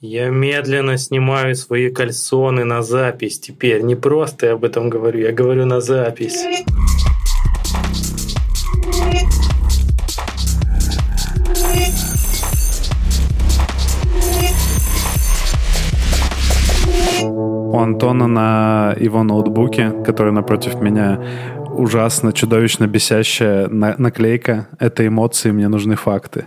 Я медленно снимаю свои кальсоны на запись теперь. Не просто я об этом говорю, я говорю на запись. У Антона на его ноутбуке, который напротив меня, ужасно, чудовищно бесящая на- наклейка. Это эмоции, мне нужны факты.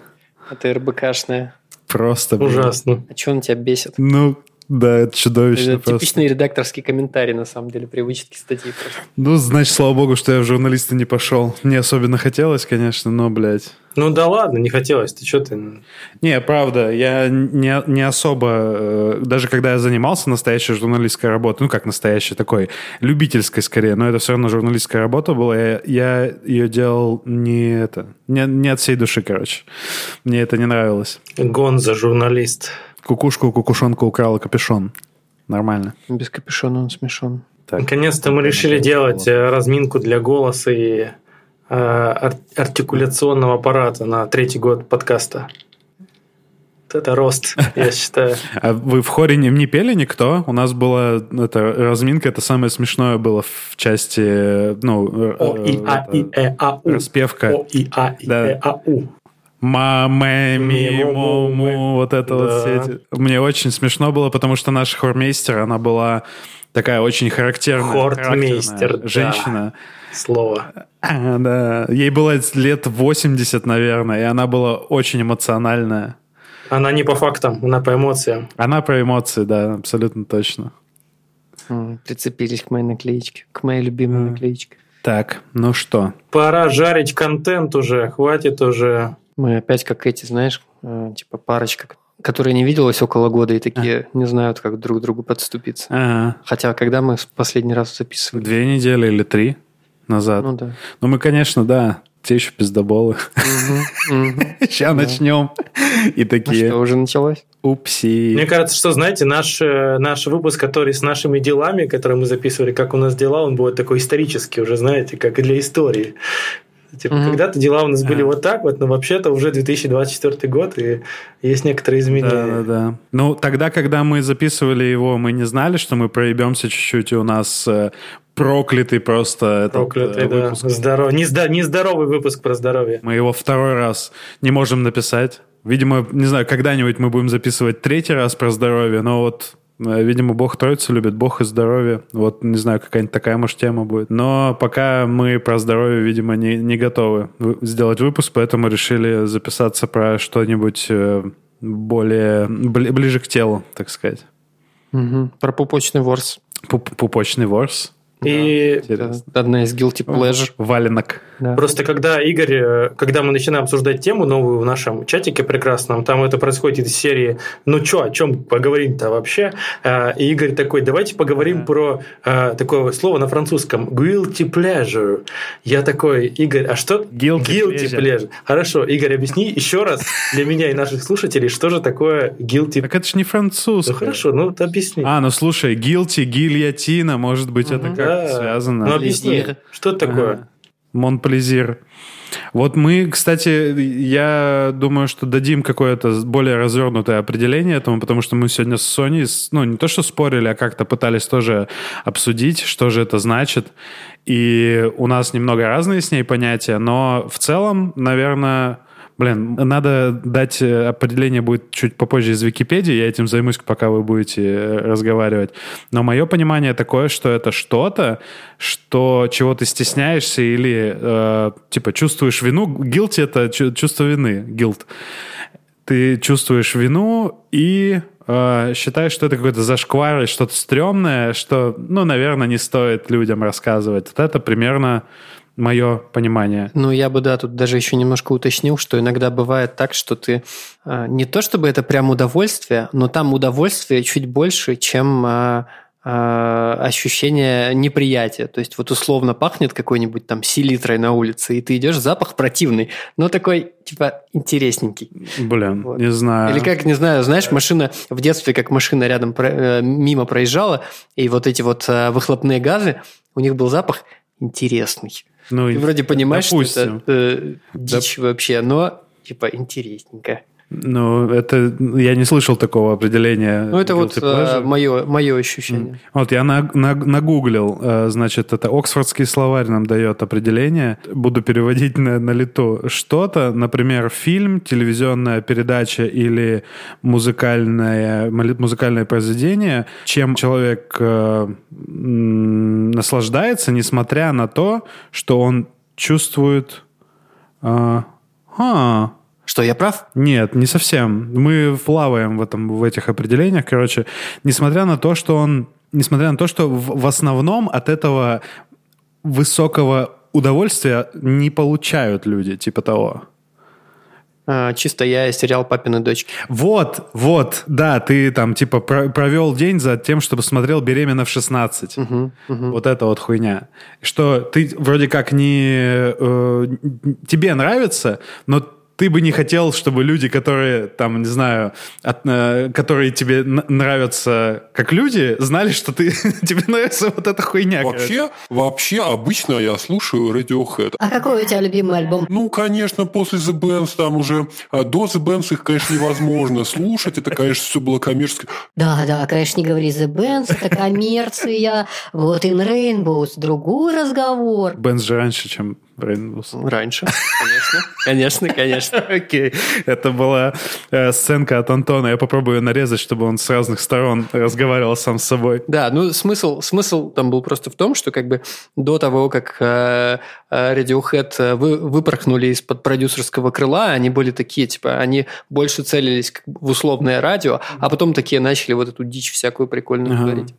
Это РБКшная. Просто... блин. Ужасно. А что он тебя бесит? Ну, да, это чудовищно Это просто. типичный редакторский комментарий, на самом деле, при вычетке статьи. просто. Ну, значит, слава богу, что я в журналисты не пошел. Не особенно хотелось, конечно, но, блядь. Ну да ладно, не хотелось. Ты что ты? Не, правда, я не, не особо, э, даже когда я занимался настоящей журналистской работой, ну как настоящей такой, любительской скорее, но это все равно журналистская работа была, я, я ее делал не это, не, не от всей души, короче. Мне это не нравилось. Гонза, журналист. Кукушку кукушонка украла капюшон. Нормально. Без капюшона он смешон. Наконец-то мы решили делать э, разминку для голоса и э, ар- артикуляционного аппарата на третий год подкаста. Вот это рост, я считаю. А вы в хоре не, не пели никто? У нас была это, разминка, это самое смешное было в части, э, ну, э, О, И, А, И, Э, А, У. распевка. О, И, А, И, Да. Э, А, У. Маме, ми, Ми, му, вот это вот Да. все эти. Мне очень смешно было, потому что наш хормейстер, она была такая очень характерная. Хортмейстер, характерная да. женщина. Слово. А, да. Ей было лет 80, наверное, и она была очень эмоциональная. Она не по фактам, она по эмоциям. Она про эмоции, да, абсолютно точно. Прицепились к моей наклеечке, к моей любимой наклеечке. Так, ну что? Пора жарить контент уже, хватит уже. Мы опять как эти, знаешь, э, типа парочка, которая не виделась около года и такие не знают, как друг к другу подступиться. Ага. Хотя, когда мы в последний раз записывали? Две недели или три назад. Ну да. Ну, мы, конечно, да, те еще пиздоболы. Сейчас начнем. И Ну такие, что, уже началось? упси. Мне кажется, что, знаете, наш, э, наш выпуск, который с нашими делами, который мы записывали, как у нас дела, он будет такой исторический уже, знаете, как и для истории. Типа, Мгм. когда-то дела у нас были Ага. вот так вот, но вообще-то уже 2024 год, и есть некоторые Да, изменения. да, да. Ну, тогда, когда мы записывали его, мы не знали, что мы проебемся чуть-чуть, и у нас э, проклятый просто этот, Проклятый, э, да. выпуск. Здоров... Нездо- Нездоровый выпуск про здоровье. Мы его второй раз не можем написать. Видимо, не знаю, когда-нибудь мы будем записывать третий раз про здоровье, но вот э, Видимо, Бог Троицу любит, Бог и здоровье. Вот, не знаю, какая-нибудь такая, может, тема будет. Но пока мы про здоровье, видимо, не, не готовы вы- сделать выпуск, поэтому решили записаться про что-нибудь э, более бли- ближе к телу, так сказать. Мгм. Про пупочный ворс. Пуп- Пупочный ворс. И Это Интересно. одна из guilty pleasure. Валенок. Да. Просто когда Игорь, э, когда мы начинаем обсуждать тему новую в нашем чатике прекрасном, там это происходит из серии «Ну чё, о чем поговорим-то вообще?» Э, И Игорь такой «Давайте поговорим Да. про э, такое слово на французском «guilty pleasure». Я такой «Игорь, а что?» Guilty pleasure. pleasure. Хорошо, Игорь, объясни еще раз для меня и наших слушателей, что же такое guilty Так это ж не француз. Ну хорошо, ну вот объясни. А, ну слушай, guilty, гильотина, может быть, это Мгм. Да. связано. Ну объясни, что это такое? Монплезир. Вот мы, кстати, я думаю, что дадим какое-то более развернутое определение этому, потому что мы сегодня с Соней, ну, не то что спорили, а как-то пытались тоже обсудить, что же это значит. И у нас немного разные с ней понятия, но в целом, наверное, Блин, надо дать э, определение будет чуть попозже из Википедии, я этим займусь, пока вы будете э, разговаривать. Но мое понимание такое, что это что-то, что чего ты стесняешься или э, типа чувствуешь вину. Guilty — это чу- чувство вины, guilt. Ты чувствуешь вину и э, считаешь, что это какой-то зашквар что-то стрёмное, что, ну, наверное, не стоит людям рассказывать. Вот это примерно мое понимание. Ну, я бы, да, тут даже еще немножко уточнил, что иногда бывает так, что ты а, не то чтобы это прям удовольствие, но там удовольствие чуть больше, чем а, а, ощущение неприятия. То есть вот условно пахнет какой-нибудь там селитрой на улице, и ты идешь, запах противный, но такой типа интересненький. Блин, Вот. не знаю. Или как, не знаю, знаешь, машина в детстве, как машина рядом э, мимо проезжала, и вот эти вот э, выхлопные газы, у них был запах интересный. Ну, Ты вроде понимаешь, допустим. что это э, дичь вообще, но типа интересненько. Ну, это я не слышал такого определения. Ну, это вот э, мое, мое ощущение. Вот я на, на, нагуглил, э, значит, это Оксфордский словарь нам дает определение. Буду переводить на, на лету. Что-то, например, фильм, телевизионная передача или музыкальное, музыкальное произведение, чем человек э, наслаждается, несмотря на то, что он чувствует... Э, а, что, я прав? Нет, не совсем. Мы плаваем в, этом, в этих определениях. Короче, несмотря на то, что он... Несмотря на то, что в, в основном от этого высокого удовольствия не получают люди, типа того. А, чисто я и сериал «Папины дочки». Вот, вот, да, ты там типа провел день за тем, чтобы смотрел «Беременна в 16». Угу, угу. Вот это вот хуйня. Что ты вроде как не... Э, тебе нравится, но ты бы не хотел, чтобы люди, которые, там, не знаю, от, э, которые тебе нравятся как люди, знали, что ты, тебе нравится вот эта хуйня. Вообще, вообще, обычно я слушаю Radiohead. А какой у тебя любимый альбом? Ну, конечно, после The Bands там уже... А до The Bands их, конечно, невозможно слушать. Это, конечно, все было коммерческое. Да, да, конечно, не говори The Bands, это коммерция. Вот In Rainbows, другой разговор. Bands же раньше, чем Rainbows. Раньше, конечно. Конечно, конечно. Окей. Это была э, сценка от Антона. Я попробую нарезать, чтобы он с разных сторон разговаривал сам с собой. Да, ну смысл, смысл там был просто в том, что как бы до того, как э, э Radiohead вы, выпорхнули из-под продюсерского крыла, они были такие, типа, они больше целились в условное радио, а потом такие начали вот эту дичь всякую прикольную говорить.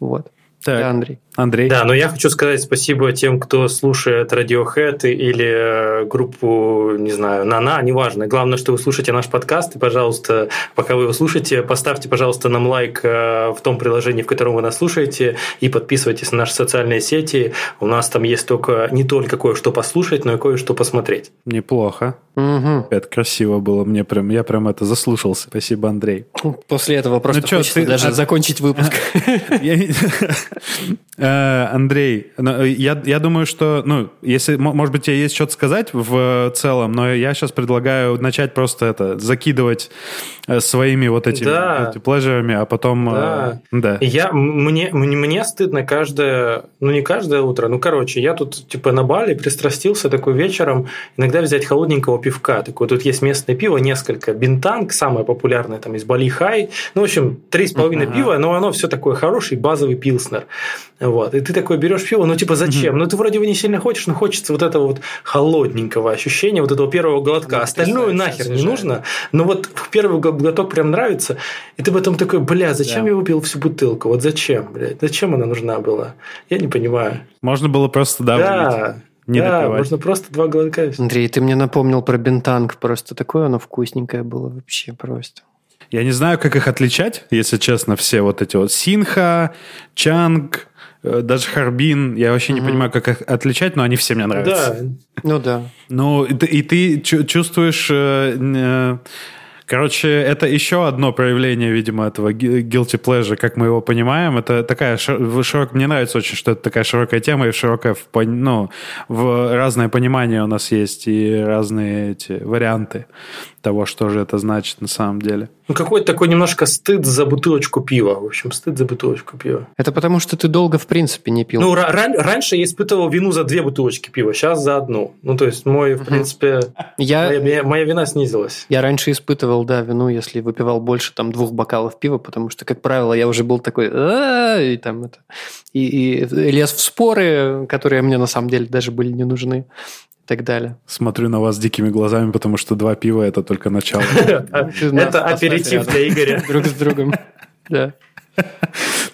Вот. Так. Да, Андрей. Андрей. Да, но я хочу сказать спасибо тем, кто слушает Radiohead или э, группу, не знаю, Нана, неважно. Главное, что вы слушаете наш подкаст, и, пожалуйста, пока вы его слушаете, поставьте, пожалуйста, нам лайк э, в том приложении, в котором вы нас слушаете, и подписывайтесь на наши социальные сети. У нас там есть только не только кое-что послушать, но и кое-что посмотреть. Неплохо. Угу. Это красиво было. Мне прям, я прям это заслушался. Спасибо, Андрей. После этого просто ну, хочется ты... даже а... закончить выпуск. Э, Андрей, ну, я, я думаю, что, ну, если, может быть, тебе есть что-то сказать в целом, но я сейчас предлагаю начать просто это, закидывать э, своими вот этими да. плежерами, а потом... Э, да. Я, мне, мне, мне стыдно каждое, ну, не каждое утро, ну, короче, я тут, типа, на Бали пристрастился такой вечером иногда взять холодненького пивка. Такой, тут есть местное пиво, несколько. Бинтанг, самое популярное, там, из Бали Хай. Ну, в общем, три с половиной пива, но оно все такое хороший, базовый пилснер. Вот. И ты такой берешь пиво, ну типа зачем? Ну ты вроде бы не сильно хочешь, но хочется вот этого вот холодненького ощущения, вот этого первого глотка. Ну, Остальное нахер не нужно. Но вот первый глоток прям нравится. И ты потом такой, бля, зачем да. я выпил всю бутылку? Вот зачем, блядь? Зачем она нужна была? Я не понимаю. Можно было просто, да, да. Не да, допивать. можно просто два глотка. Андрей, ты мне напомнил про бентанг. Просто такое оно вкусненькое было вообще просто. Я не знаю, как их отличать, если честно, все вот эти вот Синха, Чанг, Э, даже Харбин, я вообще mm-hmm. не понимаю, как их отличать, но они все мне нравятся. Да, ну да. Ну, и ты, и ты чувствуешь... Э, э, короче, это еще одно проявление, видимо, этого guilty pleasure, как мы его понимаем. Это такая широкая... Мне нравится очень, что это такая широкая тема и широкое, ну, в разное понимание у нас есть и разные эти варианты того, что же это значит на самом деле. Ну, какой-то такой немножко стыд за бутылочку пива. В общем, стыд за бутылочку пива. Это потому, что ты долго, в принципе, не пил. Ну, ран- раньше я испытывал вину за две бутылочки пива, сейчас за одну. Ну, то есть, мой, в принципе, я... моя, моя вина снизилась. Я раньше испытывал, да, вину, если выпивал больше там двух бокалов пива, потому что, как правило, я уже был такой, и там это, и, и лез в споры, которые мне на самом деле даже были не нужны и так далее. Смотрю на вас дикими глазами, потому что два пива – это только начало. Это аперитив для Игоря. Друг с другом. Да.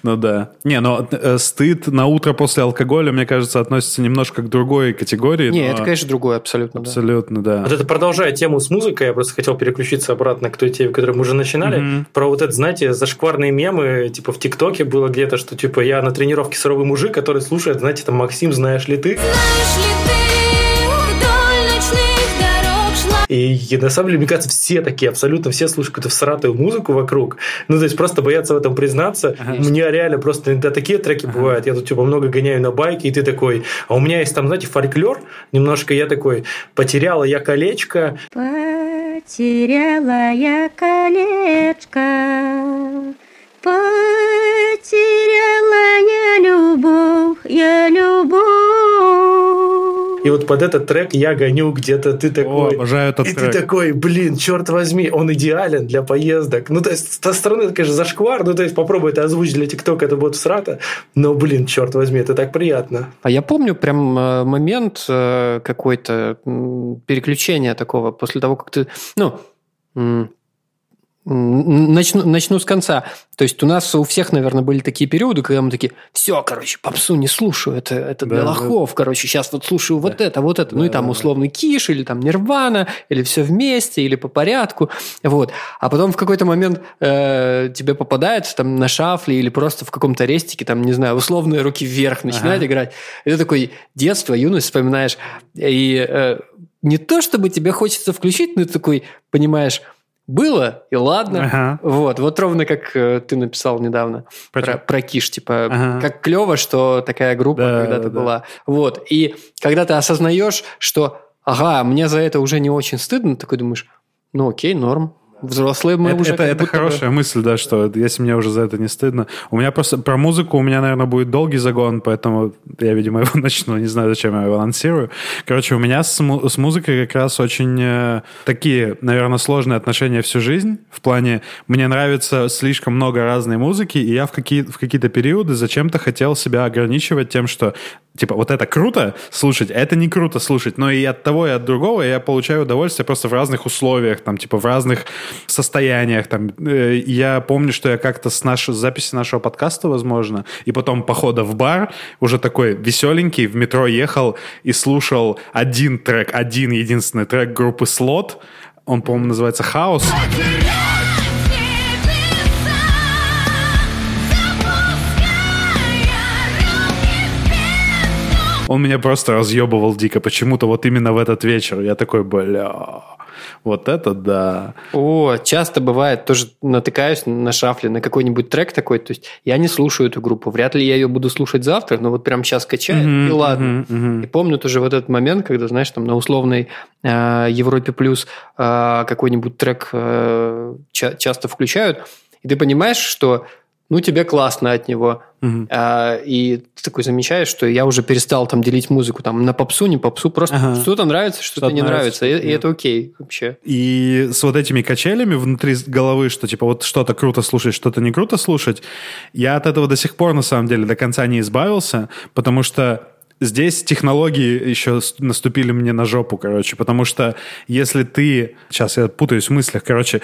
Ну да. Не, но э, стыд на утро после алкоголя, мне кажется, относится немножко к другой категории. Не, это, конечно, другое, абсолютно. Абсолютно, да. Вот это продолжая тему с музыкой, я просто хотел переключиться обратно к той теме, которую мы уже начинали. Про вот это, знаете, зашкварные мемы, типа в ТикТоке было где-то, что типа я на тренировке суровый мужик, который слушает, знаете, там Максим, знаешь ли ты? Знаешь ли ты? И на самом деле, мне кажется, все такие, абсолютно все слушают какую-то всратую музыку вокруг. Ну, то есть просто боятся в этом признаться. Ага. Мне реально просто иногда такие треки ага. бывают. Я тут типа много гоняю на байке, и ты такой, а у меня есть там, знаете, фольклор немножко. Я такой, потеряла я колечко. Потеряла я колечко, потеряла я любовь, я любовь. И вот под этот трек я гоню где-то, ты такой... обожаю этот и трек. ты такой, блин, черт возьми, он идеален для поездок. Ну, то есть, с той стороны, это, конечно, зашквар, ну, то есть, попробуй это озвучить для ТикТока, это будет срата, но, блин, черт возьми, это так приятно. А я помню прям э, момент э, какой-то переключения такого после того, как ты, ну, начну, начну с конца. То есть у нас у всех, наверное, были такие периоды, когда мы такие, все, короче, попсу не слушаю, это, это для Да, да. лохов, короче, сейчас вот слушаю вот это, вот это. ну и там условный Киш, или там Нирвана, или все вместе, или по порядку. Вот. А потом в какой-то момент э, тебе попадает там на шафле или просто в каком-то рестике, там, не знаю, условные руки вверх начинает играть. И ты такой детство, юность вспоминаешь. И э, не то, чтобы тебе хочется включить, но ты такой понимаешь, было, и ладно. Ага. Вот, вот ровно как э, ты написал недавно Про про, про Киш, типа, Ага. как клево, что такая группа Да, когда-то да. была. Вот, и когда ты осознаешь, что, ага, мне за это уже не очень стыдно, ты такой думаешь, ну окей, норм. Взрослые мы это, уже это, это будто бы- хорошая мысль, да, что если мне уже за это не стыдно. У меня просто про музыку у меня, наверное, будет долгий загон, поэтому я, видимо, его начну. Не знаю, зачем я его анонсирую. Короче, у меня с, му- с музыкой как раз очень э, такие, наверное, сложные отношения всю жизнь. В плане, мне нравится слишком много разной музыки, и я в, какие, в какие-то периоды зачем-то хотел себя ограничивать тем, что типа, вот это круто слушать, а это не круто слушать, но и от того, и от другого я получаю удовольствие просто в разных условиях, там, типа, в разных состояниях, там. Э, Я помню, что я как-то с нашей записи нашего подкаста, возможно, и потом похода в бар, уже такой веселенький, в метро ехал и слушал один трек, один единственный трек группы Слот, он, по-моему, называется «Хаос». Он меня просто разъебывал дико почему-то вот именно в этот вечер. Я такой, бля, вот это да. О, часто бывает, тоже натыкаюсь на шафле, на какой-нибудь трек такой, то есть я не слушаю эту группу, вряд ли я ее буду слушать завтра, но вот прям сейчас качает, Мгм, и ладно. мгм, мгм. И помню тоже вот этот момент, когда, знаешь, там на условной э, Европе плюс э, какой-нибудь трек э, ча- часто включают, и ты понимаешь, что ну, тебе классно от него. Мгм. А, и ты такой замечаешь, что я уже перестал там делить музыку там на попсу, не попсу, просто Ага. что-то нравится, что-то Что-то не нравится, нравится, и, и это окей вообще. И с вот этими качелями внутри головы, что типа вот что-то круто слушать, что-то не круто слушать, я от этого до сих пор на самом деле до конца не избавился, потому что здесь технологии еще наступили мне на жопу, короче, потому что если ты... Сейчас я путаюсь в мыслях, короче,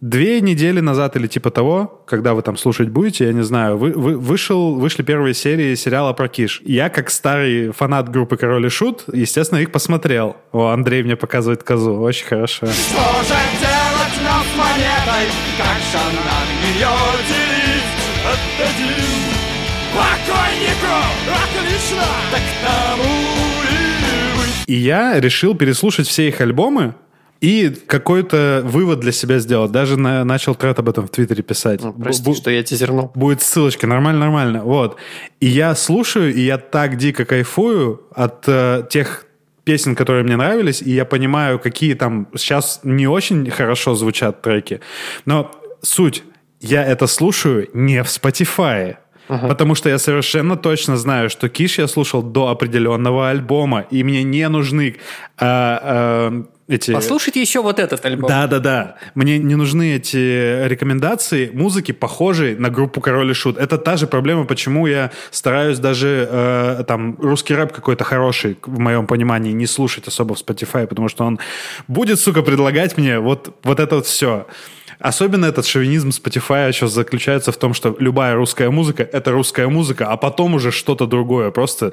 Две недели назад или типа того, когда вы там слушать будете, я не знаю, вы, вы- вышел, вышли первые серии сериала про Киш. Я, как старый фанат группы Король и Шут, естественно, их посмотрел. О, Андрей мне показывает козу. Очень хорошо. Что же делать нам с монетой? Как же нам ее делить? Отдадим покойнику! Отлично! Так тому и быть! И я решил переслушать все их альбомы и какой-то вывод для себя сделать. Даже на- начал тред об этом в Твиттере писать. Ну, прости, Бу- что я тизернул. Будет ссылочка, нормально, нормально. Вот. И я слушаю, и я так дико кайфую от э, тех песен, которые мне нравились, и я понимаю, какие там сейчас не очень хорошо звучат треки. Но суть, я это слушаю не в Spotify. Потому что я совершенно точно знаю, что Киш я слушал до определенного альбома, и мне не нужны а, а, эти... Послушайте еще вот этот альбом. Да, да, да. Мне не нужны эти рекомендации музыки, похожей на группу Король и Шут. Это та же проблема, почему я стараюсь даже э, там русский рэп какой-то хороший, в моем понимании, не слушать особо в Spotify, потому что он будет, сука, предлагать мне вот, вот это вот все. Особенно этот шовинизм Spotify еще заключается в том, что любая русская музыка — это русская музыка, а потом уже что-то другое. Просто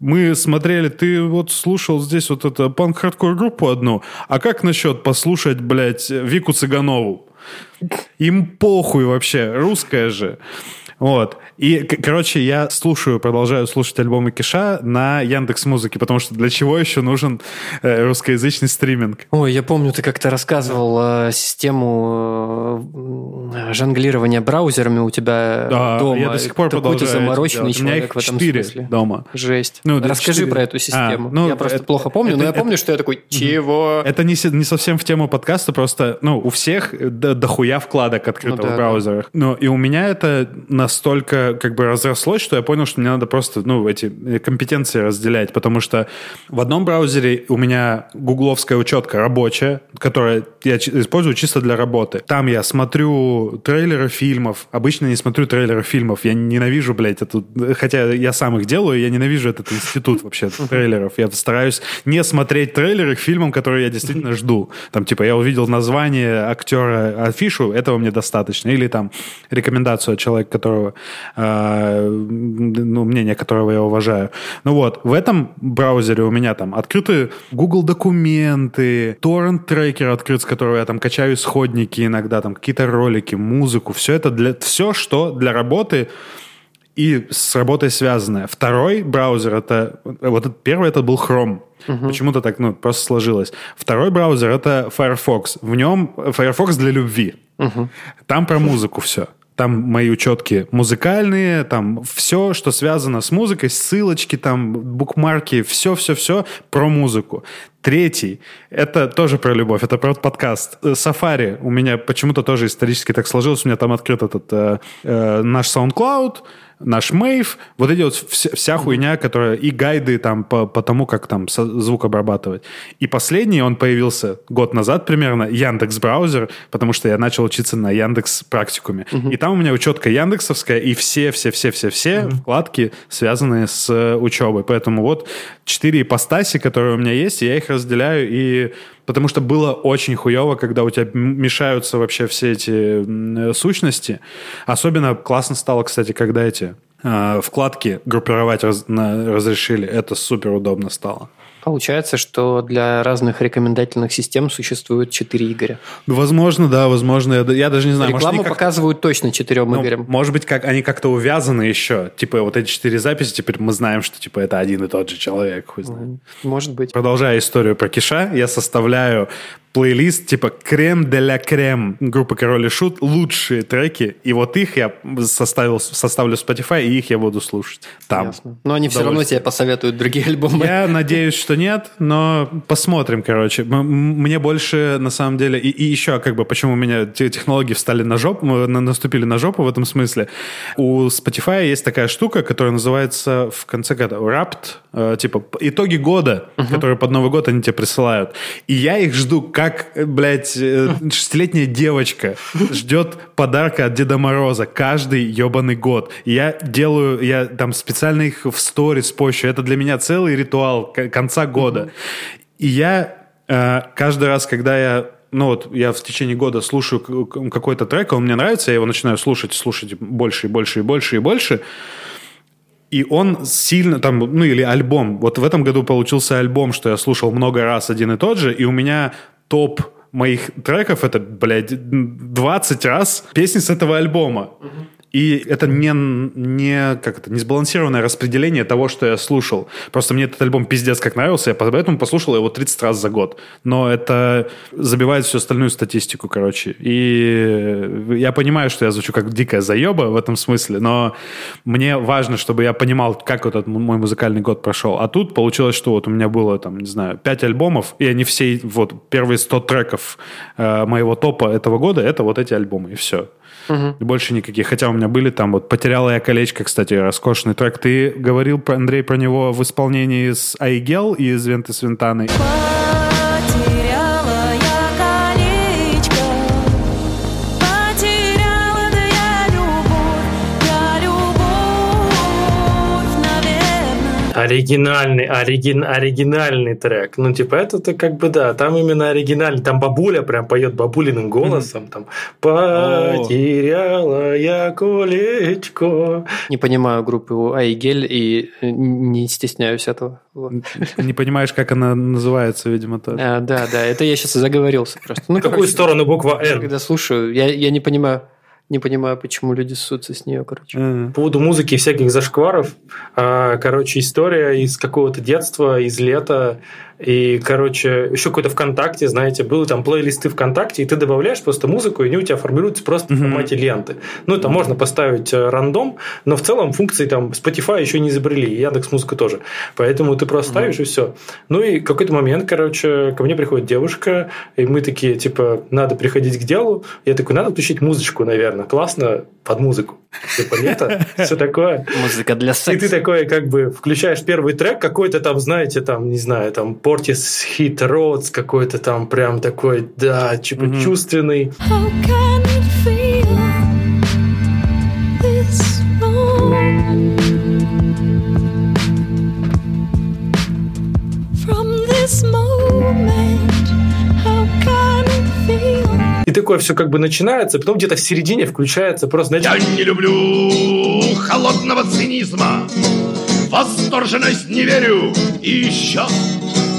мы смотрели, ты вот слушал здесь вот эту панк-хардкор группу одну, а как насчет послушать, блядь, Вику Цыганову? Им похуй вообще, русская же. Вот. И, короче, я слушаю, продолжаю слушать альбомы Киша на Яндекс Музыке, потому что для чего еще нужен э, русскоязычный стриминг? Ой, я помню, ты как-то рассказывал э, систему э, жонглирования браузерами у тебя Да, дома. я до сих пор Такой ты продолжаю это замороченный делать. У меня человек их в этом четыре смысле. дома. Жесть. Ну, да, Расскажи четыре. про эту А, систему. ну, я просто это- плохо помню, но это- я помню, что я такой, чего? Это не, не совсем в тему подкаста, просто, ну, у всех дохуя вкладок открыто Ну да, в браузерах. Ну, и у меня это настолько как бы разрослось, что я понял, что мне надо просто, ну, эти компетенции разделять, потому что в одном браузере у меня гугловская учетка рабочая, которая я использую чисто для работы. Там я смотрю трейлеры фильмов. Обычно не смотрю трейлеры фильмов. Я ненавижу, блядь, эту... Хотя я сам их делаю, я ненавижу этот институт вообще трейлеров. Я стараюсь не смотреть трейлеры к фильмам, которые я действительно жду. Там, типа, я увидел название актера, афишу, этого мне достаточно. Или там рекомендацию от человека, которого... э, ну, мнение которого я уважаю. Ну вот, в этом браузере у меня там открыты Google документы, торрент-трекер открыт, с которого я там качаю исходники иногда, там какие-то ролики, музыку. Все это для... Все, что для работы и с работой связанное. Второй браузер это вот этот первый это был Chrome. Почему-то так, ну, просто сложилось. Второй браузер это Firefox. В нем Firefox для любви. Там про музыку все. Там мои учетки музыкальные, там все, что связано с музыкой, ссылочки, там букмарки, все-все-все про музыку. Третий, это тоже про любовь, это про подкаст. Э, Safari у меня почему-то тоже исторически так сложилось, у меня там открыт этот э, э, наш SoundCloud, наш Мейв, вот эти вот вся, вся хуйня, которая и гайды там по, по тому, как там со- звук обрабатывать. И последний, он появился год назад примерно, Яндекс браузер, потому что я начал учиться на Яндекс практикуме. И там у меня учетка яндексовская и все-все-все-все-все вкладки, связанные с э, учебой. Поэтому вот четыре ипостаси, которые у меня есть, я их разделяю, и потому что было очень хуево, когда у тебя мешаются вообще все эти э, сущности. Особенно классно стало, кстати, когда эти э, вкладки группировать раз- на- разрешили. Это супер удобно стало. Получается, что для разных рекомендательных систем существует четыре Игоря. Возможно, да, возможно. Я, я даже не знаю. может, Рекламу как- показывают точно четырем ну, Игорям. может быть, как они как-то увязаны еще. Типа вот эти четыре записи, теперь мы знаем, что типа это один и тот же человек. Хуй знает. Может быть. Продолжая историю про Киша, я составляю плейлист типа «Крем де ля крем» группы Король и Шут, лучшие треки, и вот их я составил, составлю в Spotify, и их я буду слушать там. Ясно. Но они все равно тебе посоветуют другие альбомы. Я надеюсь, что нет, но посмотрим, короче. Мне больше, на самом деле, и, и еще, как бы, почему у меня те- технологии встали на жопу, на- наступили на жопу в этом смысле. У Spotify есть такая штука, которая называется в конце года Wrapped, э, типа итоги года, которые под Новый год они тебе присылают. И я их жду, как, э, блядь, э, шестилетняя девочка ждет подарка от Деда Мороза каждый ебаный год. Я делаю, я там специально их в сторис пощу. Это для меня целый ритуал конца года. И я э, каждый раз, когда я ну вот я в течение года слушаю какой-то трек, он мне нравится, я его начинаю слушать, слушать больше и больше и больше и больше. И он сильно там, ну или альбом. Вот в этом году получился альбом, что я слушал много раз один и тот же, и у меня топ моих треков это, блядь, 20 раз песни с этого альбома. И это не, не, как это, не сбалансированное распределение того, что я слушал. Просто мне этот альбом пиздец как нравился, я поэтому послушал его 30 раз за год. Но это забивает всю остальную статистику, короче. И я понимаю, что я звучу как дикая заеба в этом смысле, но мне важно, чтобы я понимал, как вот этот мой музыкальный год прошел. А тут получилось, что вот у меня было, там, не знаю, 5 альбомов, и они все, вот, первые 100 треков э, моего топа этого года, это вот эти альбомы, и все. И больше никаких. Хотя у меня были там вот «Потеряла я колечко», кстати, роскошный трек. Ты говорил, Андрей, про него в исполнении с Айгел и из Венты Свинтаны. Потеряла Оригинальный, оригин, оригинальный трек. Ну, типа, это-то как бы, да, там именно оригинальный. Там бабуля прям поет бабулиным голосом. Там «Потеряла я колечко». Не понимаю группы Айгель и э, не стесняюсь этого. Вот. Не понимаешь, как она называется, видимо, тоже. А, да, да, это я сейчас заговорился просто. Ну, какую сторону буква «Н»? Когда слушаю, я, я не понимаю, Не понимаю, почему люди ссутся с нее, короче. Э. По поводу музыки и всяких зашкваров, а, короче, история из какого-то детства, из лета, и, короче, еще какой-то ВКонтакте, знаете, были там плейлисты ВКонтакте, и ты добавляешь просто музыку, и они у тебя формируются просто в формате ленты. Ну, это можно поставить э, рандом, но в целом функции там Spotify еще не изобрели, и Яндекс Музыка тоже. Поэтому ты просто ставишь, и все. Ну, и какой-то момент, короче, ко мне приходит девушка, и мы такие, типа, надо приходить к делу. Я такой, надо включить музычку, наверное. Классно под музыку. Типа, лето, все такое. Музыка для И секса. ты такой, как бы, включаешь первый трек, какой-то там, знаете, там, не знаю, там, Portis Hit Roads, какой-то там прям такой, да, типа, чувственный. How can it feel this wrong? From this moment, how can it feel? И такое все как бы начинается, потом где-то в середине включается просто, Я знаете, не люблю холодного цинизма Восторженность не верю И еще,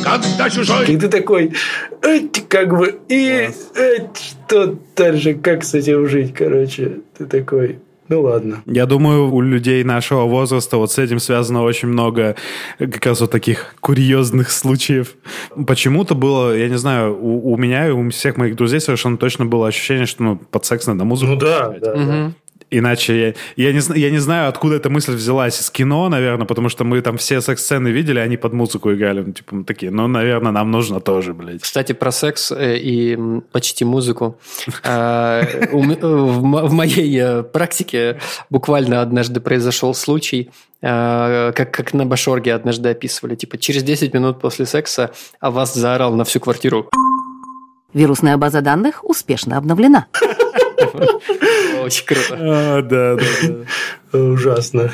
когда чужой и ты такой, «Эть», как бы, и эть, что дальше, как с этим жить, короче. Ты такой, ну ладно. Я думаю, у людей нашего возраста вот с этим связано очень много как раз вот таких курьезных случаев. Почему-то было, я не знаю, у, у меня и у всех моих друзей совершенно точно было ощущение, что ну, под секс надо музыку. Ну да, да, да. Иначе я, я, не, я не знаю, откуда эта мысль взялась. Из кино, наверное, потому что мы там все секс-сцены видели, они под музыку играли. Ну, типа, мы такие, ну, наверное, нам нужно тоже, блядь. Кстати, про секс э, и почти музыку. А, в моей э, практике буквально однажды произошел случай, а, как, как на Башорге однажды описывали. Типа, через 10 минут после секса а вас заорал на всю квартиру. Вирусная база данных успешно обновлена. Очень круто. А, да, да, да. Ужасно.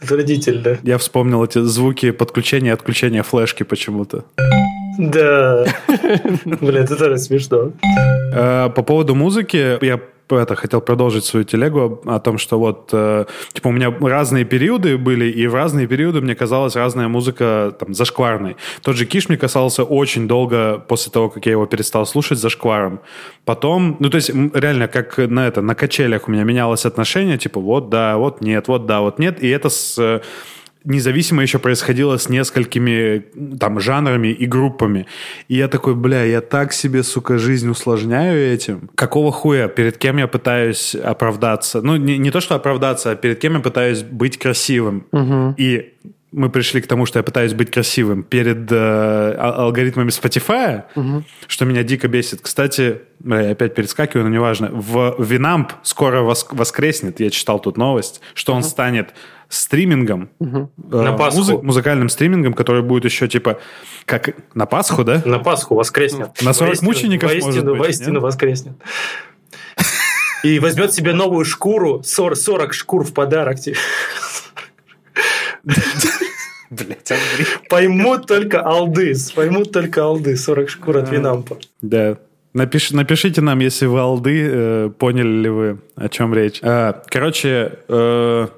Отвратительно. Я вспомнил эти звуки подключения и отключения флешки почему-то. Да. Блин, это тоже смешно. Э, По поводу музыки, я это, хотел продолжить свою телегу о том, что вот, э, типа, у меня разные периоды были, и в разные периоды мне казалась разная музыка там зашкварной. Тот же Киш мне касался очень долго после того, как я его перестал слушать зашкваром. Потом, ну, то есть, реально, как на это, на качелях у меня менялось отношение, типа, вот да, вот нет, вот да, вот нет, и это с э, независимо еще происходило с несколькими там жанрами и группами. И я такой, бля, я так себе, сука, жизнь усложняю этим. Какого хуя? Перед кем я пытаюсь оправдаться? Ну, не, не то, что оправдаться, а перед кем я пытаюсь быть красивым. И мы пришли к тому, что я пытаюсь быть красивым перед э, а- алгоритмами Spotify, что меня дико бесит. Кстати, я опять перескакиваю, но неважно. В Винамп скоро вос- воскреснет, я читал тут новость, что он станет стримингом, э, На Пасху. музы- музыкальным стримингом, который будет еще типа как на Пасху, да? На Пасху воскреснет. На 40 Воистину- мучеников, воистину, может быть, Воистину нет? воскреснет. И возьмет себе новую шкуру, 40, 40 шкур в подарок. тебе. Блять, Андрей. Поймут только алды, поймут только алды, 40 шкур от Винампа. Да. Напиш- напишите нам, если вы алды, э, поняли ли вы, о чем речь. А, короче, э,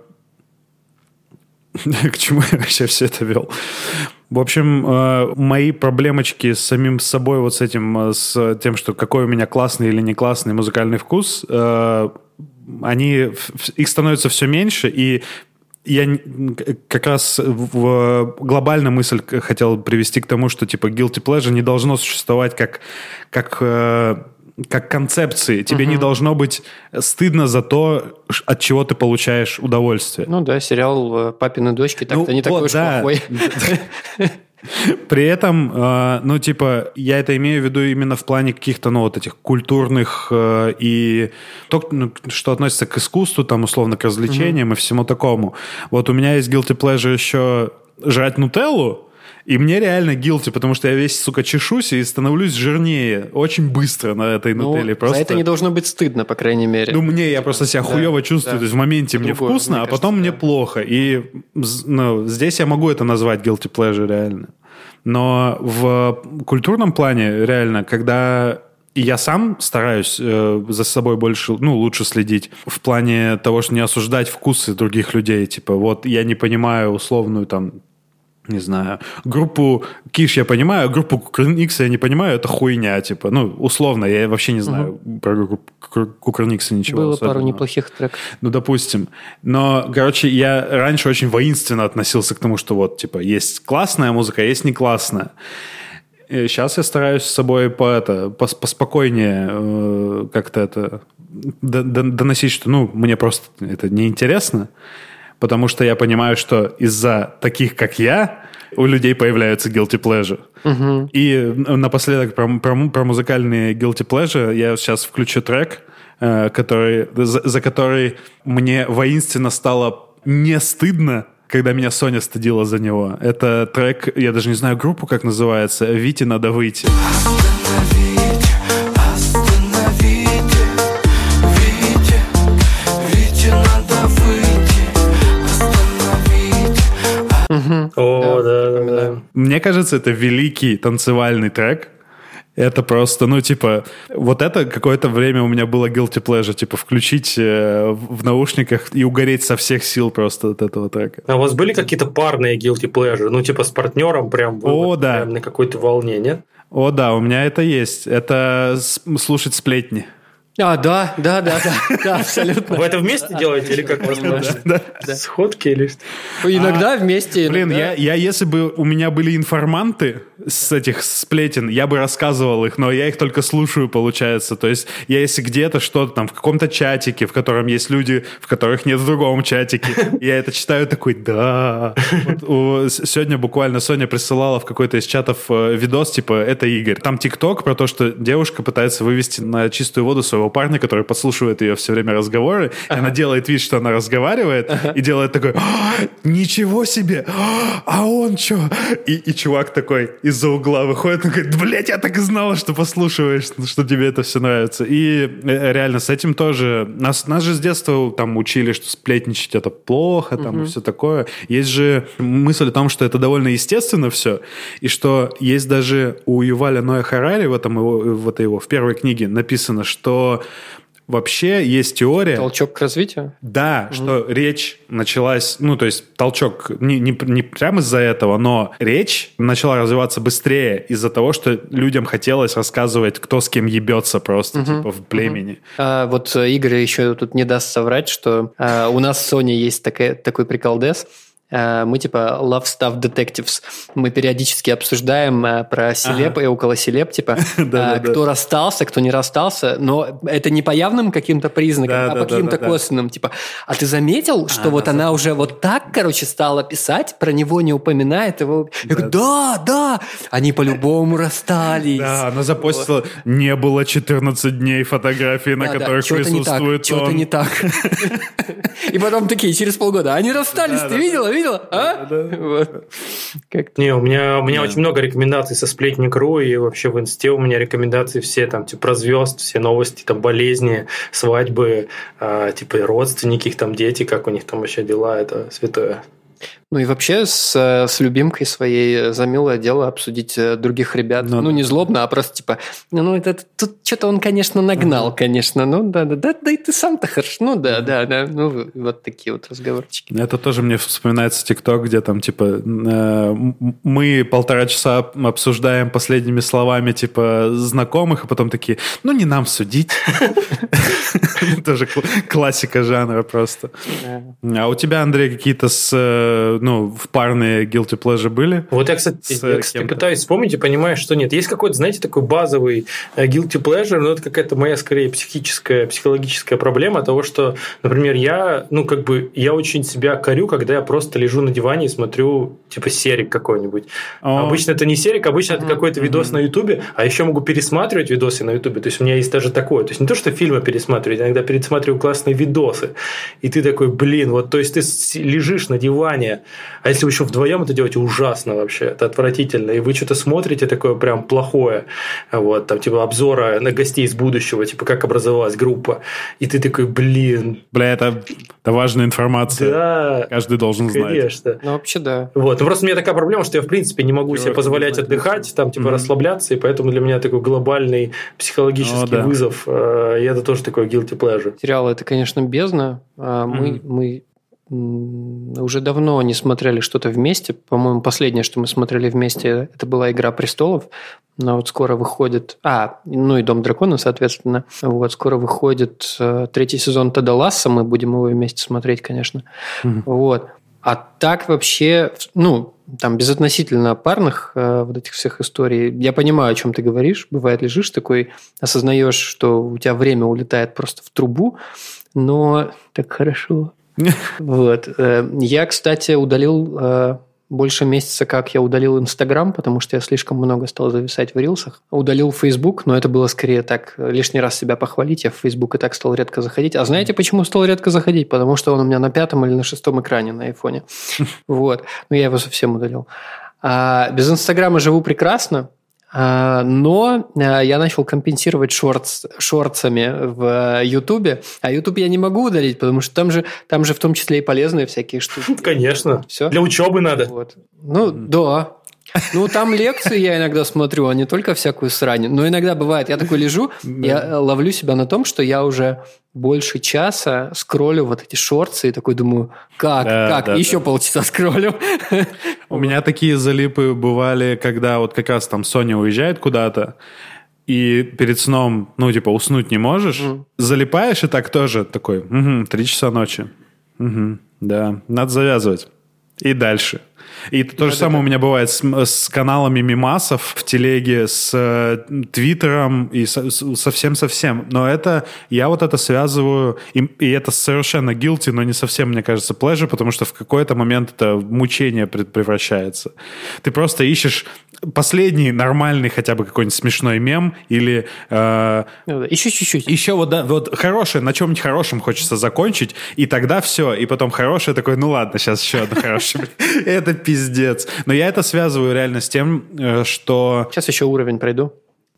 к чему я вообще все это вел? В общем, э, мои проблемочки с самим собой, вот с этим, э, с тем, что какой у меня классный или не классный музыкальный вкус, э, они, их становится все меньше, и я как раз в глобально мысль хотел привести к тому, что типа guilty pleasure не должно существовать как как как концепции. Тебе не должно быть стыдно за то, от чего ты получаешь удовольствие. Ну да, сериал э, «Папины дочки» так-то Ну, не такой вот, уж да. плохой. При этом, э, ну, типа, я это имею в виду именно в плане каких-то, ну, вот этих культурных э, и то, ну, что относится к искусству, там, условно, к развлечениям и всему такому. Вот у меня есть guilty pleasure еще жрать нутеллу, и мне реально guilty, потому что я весь, сука, чешусь и становлюсь жирнее очень быстро на этой Ну, нутелле. За Просто... это не должно быть стыдно, по крайней мере. Ну, мне я просто себя Да, хуево чувствую. да. То есть в моменте мне Другое, вкусно, мне а кажется, потом мне да. плохо. И ну, здесь я могу это назвать guilty pleasure реально. Но в культурном плане реально, когда и я сам стараюсь э, за собой больше, ну, лучше следить в плане того, что не осуждать вкусы других людей. Типа, вот я не понимаю условную там не знаю, группу Киш я понимаю, а группу Кукрыниксы я не понимаю, это хуйня, типа, ну, условно, я вообще не знаю про группу Кукрыниксы ничего Было пару особенного. неплохих треков. Ну, допустим. Но, короче, я раньше очень воинственно относился к тому, что вот, типа, есть классная музыка, а есть не классная. Сейчас я стараюсь с собой по это, пос- поспокойнее э, как-то это доносить, что, ну, мне просто это неинтересно, потому что я понимаю, что из-за таких, как я, у людей появляются guilty pleasure. И напоследок про, про, про музыкальные guilty pleasure я сейчас включу трек, э, который, за, за который мне воинственно стало не стыдно, когда меня Соня стыдила за него. Это трек, я даже не знаю группу, как называется, «Вите надо выйти». О, да, да, да. Мне кажется, это великий танцевальный трек. Это просто, ну, типа, вот это какое-то время у меня было guilty pleasure, типа, включить э, в наушниках и угореть со всех сил просто от этого трека. А у вас были какие-то парные guilty pleasure? Ну, типа с партнером прям, О, вот да. прям на какой-то волне, нет? О, да, у меня это есть. Это с- слушать сплетни. А, да, да, да, да, да, абсолютно. Вы это вместе делаете или как вас? Сходки или что? Иногда вместе. Блин, иногда- я, я если бы у меня были информанты с этих сплетен, я бы рассказывал их, но я их только слушаю, получается. То есть я если где-то что-то там в каком-то чатике, в котором есть люди, в которых нет в другом чатике, я это читаю такой, да. Вот у- с- сегодня буквально Соня присылала в какой-то из чатов э, видос, типа, это Игорь. Там ТикТок про то, что девушка пытается вывести на чистую воду своего парня, который подслушивает ее все время разговоры, и она делает вид, что она разговаривает, и делает такой, «А, ничего себе, а он что? И, и чувак такой из-за угла выходит, и говорит, блядь, я так и знала, что послушиваешь, что тебе это все нравится. И э, реально с этим тоже, нас, нас же с детства там учили, что сплетничать это плохо, там и все такое. Есть же мысль о том, что это довольно естественно все, и что есть даже у Юваля Ноя Харари в этом его, в этой его, в первой книге написано, что вообще есть теория... Толчок к развитию? Да, что речь началась, ну, то есть толчок не, не, не прямо из-за этого, но речь начала развиваться быстрее из-за того, что людям хотелось рассказывать, кто с кем ебется просто, типа, в племени. А, вот э, Игорь еще тут не даст соврать, что а, у нас с Соней есть такая, такой приколдес. А, Мы типа Love Stuff Detectives. Мы периодически обсуждаем а, про селеп и около селеп, типа а, кто расстался, кто не расстался, но это не по явным каким-то признакам, а по каким-то косвенным. Типа, а ты заметил, что вот она уже вот так, короче, стала писать, про него не упоминает его? Я говорю, да, да, они по-любому расстались. Да, она запостила, не было 14 дней фотографий, на которых присутствует он. не так. И потом такие, через полгода, они расстались, ты видела, видела? А? Вот. Как Не, у меня, у меня очень много рекомендаций со сплетник.ру и вообще в инсте у меня рекомендации все там, типа, про звезд, все новости, там, болезни, свадьбы, а, типа, родственники, их там дети, как у них там вообще дела, это святое. Ну и вообще с, э, с любимкой своей за милое дело обсудить э, других ребят. Ну Ну, не злобно, а просто типа, ну это тут что-то он, конечно, нагнал, конечно. Ну да, да, да, да и ты сам-то хорошо. Ну да, да, да. Ну вот такие вот разговорчики. Это тоже мне вспоминается ТикТок, где там, типа, э, мы полтора часа обсуждаем последними словами, типа, знакомых, а потом такие, ну, не нам судить. Тоже кл- классика жанра просто. А у тебя, Андрей, какие-то с, э, ну, в парные guilty pleasure были? Вот я, кстати, С, я, э, кстати, пытаюсь вспомнить и понимаю, что нет. Есть какой-то, знаете, такой базовый э, guilty pleasure, но это какая-то моя, скорее, психическая, психологическая проблема того, что, например, я, ну, как бы, я очень себя корю, когда я просто лежу на диване и смотрю, типа, серик какой-нибудь. О. Обычно это не серик, обычно это какой-то видос на Ютубе, а еще могу пересматривать видосы на Ютубе. То есть у меня есть даже такое. То есть не то, что фильмы пересматривать, иногда пересматриваю классные видосы. И ты такой, блин, вот, то есть ты лежишь на диване, а если вы еще вдвоем это делаете, ужасно вообще, это отвратительно. И вы что-то смотрите такое прям плохое, вот, там, типа, обзора на гостей из будущего, типа, как образовалась группа. И ты такой, блин, Бля, это, это важная информация. да, Каждый должен знать. конечно. Ну вообще да. Вот. Ну, просто у меня такая проблема, что я, в принципе, не могу себе Чувак, позволять отдыхать, там, типа, Мгм. расслабляться, и поэтому для меня такой глобальный психологический О, да. вызов, э, и это тоже такой guilty pleasure. Сериал это, конечно, бездна. А Мы, Мгм. мы уже давно не смотрели что-то вместе. По-моему, последнее, что мы смотрели вместе, это была «Игра престолов». Но вот скоро выходит... А, ну и «Дом дракона», соответственно. Вот, скоро выходит э, третий сезон Теда Ласса. Мы будем его вместе смотреть, конечно. Вот. А так вообще, ну, там безотносительно парных э, вот этих всех историй, я понимаю, о чем ты говоришь. Бывает, лежишь такой, осознаешь, что у тебя время улетает просто в трубу, но так хорошо. Вот. Э, Я, кстати, удалил э, больше месяца, как я удалил Инстаграм, потому что я слишком много стал зависать в рилсах. Удалил Фейсбук, но это было скорее так, э, лишний раз себя похвалить. Я в Фейсбук и так стал редко заходить. А знаете, почему стал редко заходить? Потому что он у меня на пятом или на шестом экране на айфоне. Вот. Но я его совсем удалил. А без Инстаграма живу прекрасно, но а, я начал компенсировать шортс, шортсами в Ютубе. А Ютуб я не могу удалить, потому что там же, там же в том числе и полезные всякие штуки. Конечно. Все. Для учебы надо. Вот. Ну, да. Ну, там лекции я иногда смотрю, а не только всякую срань. Но иногда бывает, я такой лежу, я ловлю себя на том, что я уже больше часа скроллю вот эти шорты и такой думаю, как, Да, как, да, еще да. полчаса скроллю. У меня такие залипы бывали, когда вот как раз там Соня уезжает куда-то, и перед сном, ну, типа, уснуть не можешь, залипаешь и так тоже такой, угу, три часа ночи. Угу, да, надо завязывать. И дальше. И то же самое у меня бывает с, с каналами мимасов в телеге, с э, Твиттером и совсем-совсем. Но это, я вот это связываю, и, и это совершенно guilty, но не совсем, мне кажется, pleasure, потому что в какой-то момент это мучение превращается. Ты просто ищешь последний нормальный хотя бы какой-нибудь смешной мем или э, Еще чуть-чуть. еще вот, да, вот хорошее, на чем-нибудь хорошем хочется закончить, и тогда все, и потом хорошее такой, ну ладно, сейчас еще одно хорошее. Это пиздец. Но я это связываю реально с тем, э, что... Сейчас еще уровень пройду.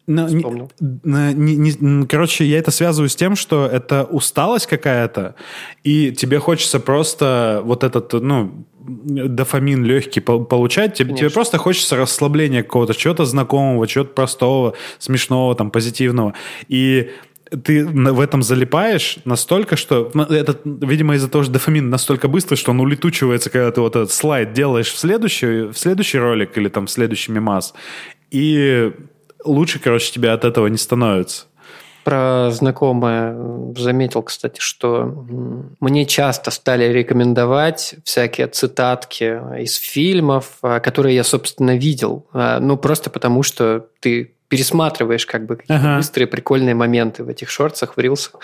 Ну, не- Вспомнил. на- не- не- м, короче, я это связываю с тем, что это усталость какая-то, и тебе хочется просто вот этот, ну, дофамин легкий по- получать, тебе, тебе просто хочется расслабления какого-то, чего-то знакомого, чего-то простого, смешного, там, позитивного. И ты в этом залипаешь настолько, что ну, это, видимо, из-за того, что дофамин настолько быстрый, что он улетучивается, когда ты вот этот слайд делаешь в следующий, в следующий ролик или там в следующий мемас. И лучше, короче, тебе от этого не становится. Про знакомое заметил, кстати, что мне часто стали рекомендовать всякие цитатки из фильмов, а, которые я, собственно, видел. А, Ну, просто потому, что ты пересматриваешь как бы какие-то Ага. быстрые прикольные моменты в этих шорцах, в рилсах.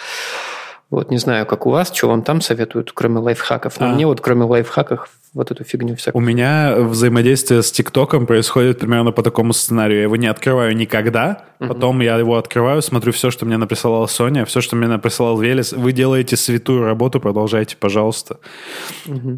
Вот не знаю, как у вас, что вам там советуют, кроме лайфхаков. Но А. мне вот кроме лайфхаков вот эту фигню У всякую. меня взаимодействие с ТикТоком происходит примерно по такому сценарию. Я его не открываю никогда, потом я его открываю, смотрю все, что мне написала Соня, все, что мне написал Велес. Вы делаете святую работу, продолжайте, пожалуйста.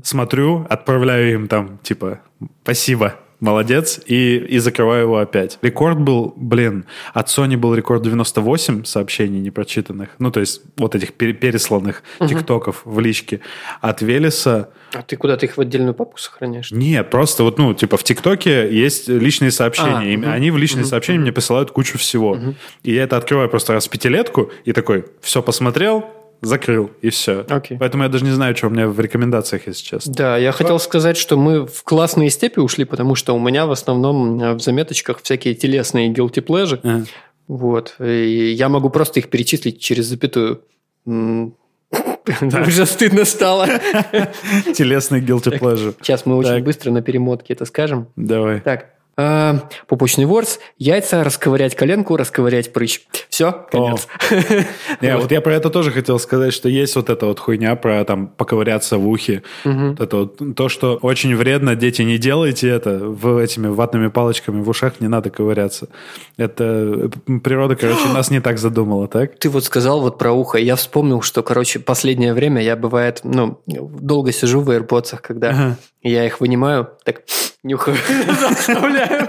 Смотрю, отправляю им там, типа, спасибо, молодец, и, и закрываю его опять. Рекорд был, блин, от Sony был рекорд 98 сообщений непрочитанных, ну, то есть вот этих пере- пересланных тиктоков в личке. От Велеса А ты куда-то их в отдельную папку сохраняешь? нет, просто вот, ну, типа, в ТикТоке есть личные сообщения. А, и мгм. Они в личные сообщения мне присылают кучу всего. И я это открываю просто раз в пятилетку и такой, все посмотрел, закрыл, и все. Окей. Поэтому я даже не знаю, что у меня в рекомендациях, если честно. Да, я хотел сказать, что мы в классные степи ушли, потому что у меня в основном э, в заметочках всякие телесные guilty pleasure. Ага. Вот. И я могу просто их перечислить через запятую. Уже стыдно стало. Телесный guilty pleasure. Сейчас мы очень быстро на перемотке это скажем. Давай. Так. Э, Пупочный ворс, яйца, расковырять коленку, расковырять прыщ. Все, конец. Не, вот я про это тоже хотел сказать, что есть вот эта вот хуйня про там поковыряться в ухе. Вот это вот, то, что очень вредно, дети, не делайте это. В этими ватными палочками в ушах не надо ковыряться. Это природа, короче, нас не так задумала, так? Ты вот сказал вот про ухо, я вспомнил, что, короче, последнее время я, бывает, ну, долго сижу в AirPods, когда я их вынимаю, так нюхаю, вставляю.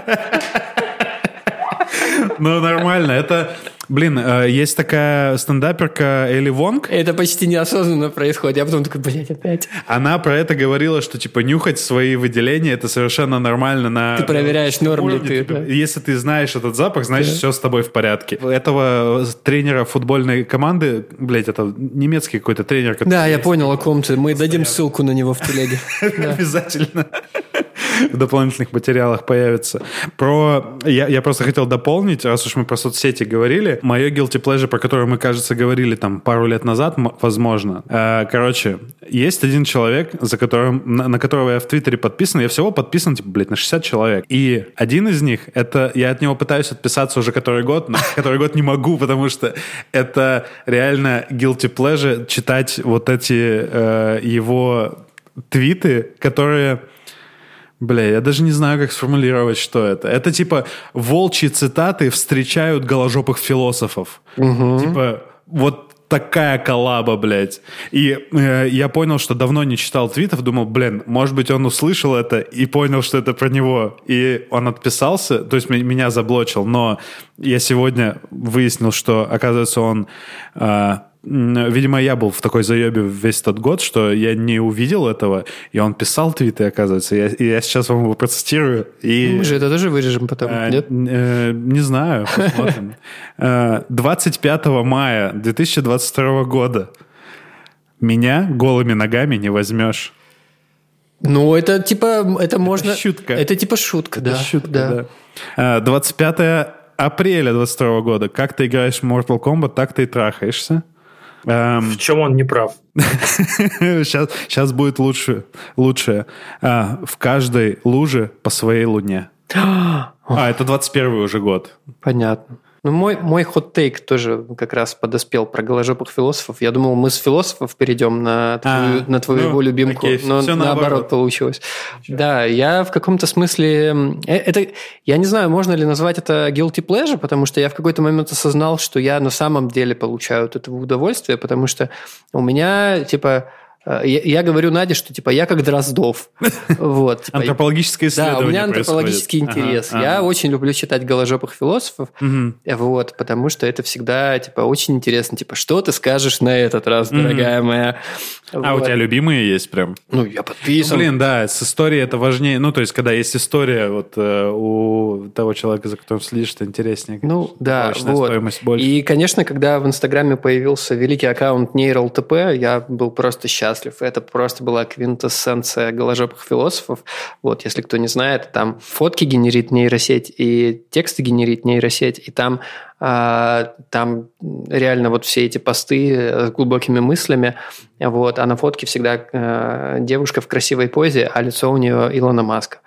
Ну, нормально. Это, блин, э, есть такая стендаперка Элли Вонг. Это почти неосознанно происходит. Я потом такой, блядь, опять. Она про это говорила, что, типа, нюхать свои выделения, это совершенно нормально на... Ты проверяешь, норм ли ты, Типа, да. Если ты знаешь этот запах, значит, все с тобой в порядке. Этого тренера футбольной команды, блядь, это немецкий какой-то тренер, Да, я понял, о ком ты. Мы дадим ссылку на него в телеге. Да. обязательно в дополнительных материалах появится. Про... Я, я просто хотел дополнить, раз уж мы про соцсети говорили, мое guilty pleasure, про которое мы, кажется, говорили там пару лет назад, возможно. Э, Короче, есть один человек, за которым, на, на которого я в Твиттере подписан. Я всего подписан, типа, блядь, на 60 человек. И один из них, это... Я от него пытаюсь отписаться уже который год, но который год не могу, потому что это реально guilty pleasure читать вот эти э, его твиты, которые... Бля, я даже не знаю, как сформулировать, что это. Это типа волчьи цитаты встречают голожопых философов. Типа вот такая коллаба, блядь. И э, я понял, что давно не читал твитов, думал, блин, может быть, он услышал это и понял, что это про него. И он отписался, то есть меня заблочил, но я сегодня выяснил, что, оказывается, он... э, Видимо, я был в такой заебе весь тот год, что я не увидел этого, и он писал твиты, оказывается. Я, и я сейчас вам его процитирую. И... Мы же это тоже вырежем потом, Э, нет? э, Не знаю, посмотрим. Э, 25 мая 2022 года. Меня голыми ногами не возьмешь. Ну, это типа, это можно... шутка. Это типа шутка, да. Это шутка, да. Э, 25 апреля 22 года. Как ты играешь в Mortal Kombat, так ты и трахаешься. Эм, В чем он не прав? Сейчас, сейчас будет лучше. лучше. А, в каждой луже по своей луне. А, это 21 уже год. Понятно. Ну, мой, мой хот-тейк тоже как раз подоспел про голожопых философов. Я думал, мы с философов перейдем на твою, А, на твоего ну, любимку, окей, но наоборот. наоборот. получилось. Да, я в каком-то смысле... э, Это, я не знаю, можно ли назвать это guilty pleasure, потому что я в какой-то момент осознал, что я на самом деле получаю от этого удовольствие, потому что у меня, типа... э, Я, я говорю Наде, что типа я как Дроздов. Вот, типа, Антропологическое да, исследование у меня антропологический происходит. интерес. Ага, Я ага. очень люблю читать голожопых философов. Мгм. Вот, потому что это всегда, типа, очень интересно. Типа, что ты скажешь на этот раз, дорогая моя? А у тебя любимые есть прям? Ну, я подписан. Блин, да, с историей это важнее. Ну, то есть, когда есть история вот э, у того человека, за которым следишь, это интереснее. Ну, да, Добавочная вот. стоимость больше. И, конечно, когда в Инстаграме появился великий аккаунт NeuralTP, я был просто счастлив. Это просто была квинтэссенция голожопых философов. Вот, если кто не знает, там фотки генерит нейросеть и тексты генерит нейросеть, и там а, там реально вот все эти посты с глубокими мыслями, вот, а на фотке всегда э, девушка в красивой позе, а лицо у нее Илона Маска.